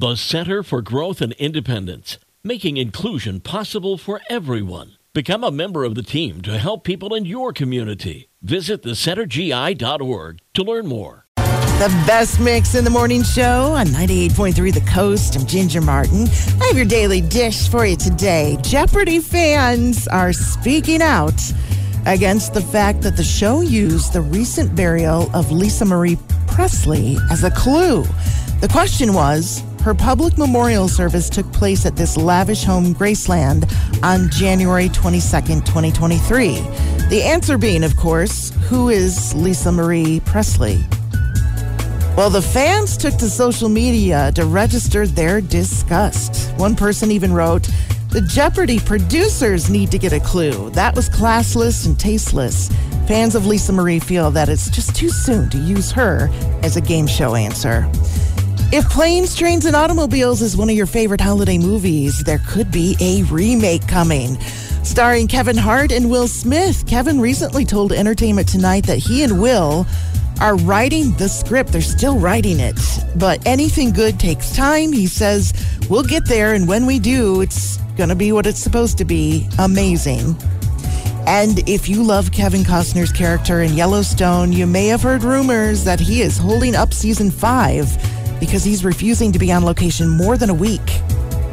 The Center for Growth and Independence, making inclusion possible for everyone. Become a member of the team to help people in your community. Visit thecentergi.org to learn more. The best mix in the morning show on 98.3 The Coast. I'm Ginger Martin. I have your daily dish for you today. Jeopardy fans are speaking out against the fact that the show used the recent burial of Lisa Marie Presley as a clue. The question was her public memorial service took place at this lavish home, Graceland, on January 22nd, 2023. The answer being, of course, who is Lisa Marie Presley? Well, the fans took to social media to register their disgust. One person even wrote, The Jeopardy producers need to get a clue. That was classless and tasteless. Fans of Lisa Marie feel that it's just too soon to use her as a game show answer. If Planes, Trains, and Automobiles is one of your favorite holiday movies, there could be a remake coming. Starring Kevin Hart and Will Smith, Kevin recently told Entertainment Tonight that he and Will are writing the script. They're still writing it. But anything good takes time. He says, we'll get there. And when we do, it's going to be what it's supposed to be amazing. And if you love Kevin Costner's character in Yellowstone, you may have heard rumors that he is holding up season five because he's refusing to be on location more than a week.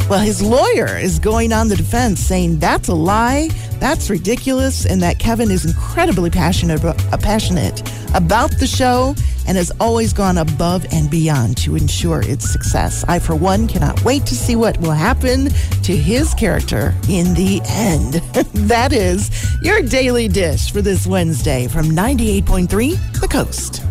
Well, his lawyer is going on the defense saying that's a lie, that's ridiculous, and that Kevin is incredibly passionate uh, passionate about the show and has always gone above and beyond to ensure its success. I, for one, cannot wait to see what will happen to his character in the end. that is your daily dish for this Wednesday from 98.3 The Coast.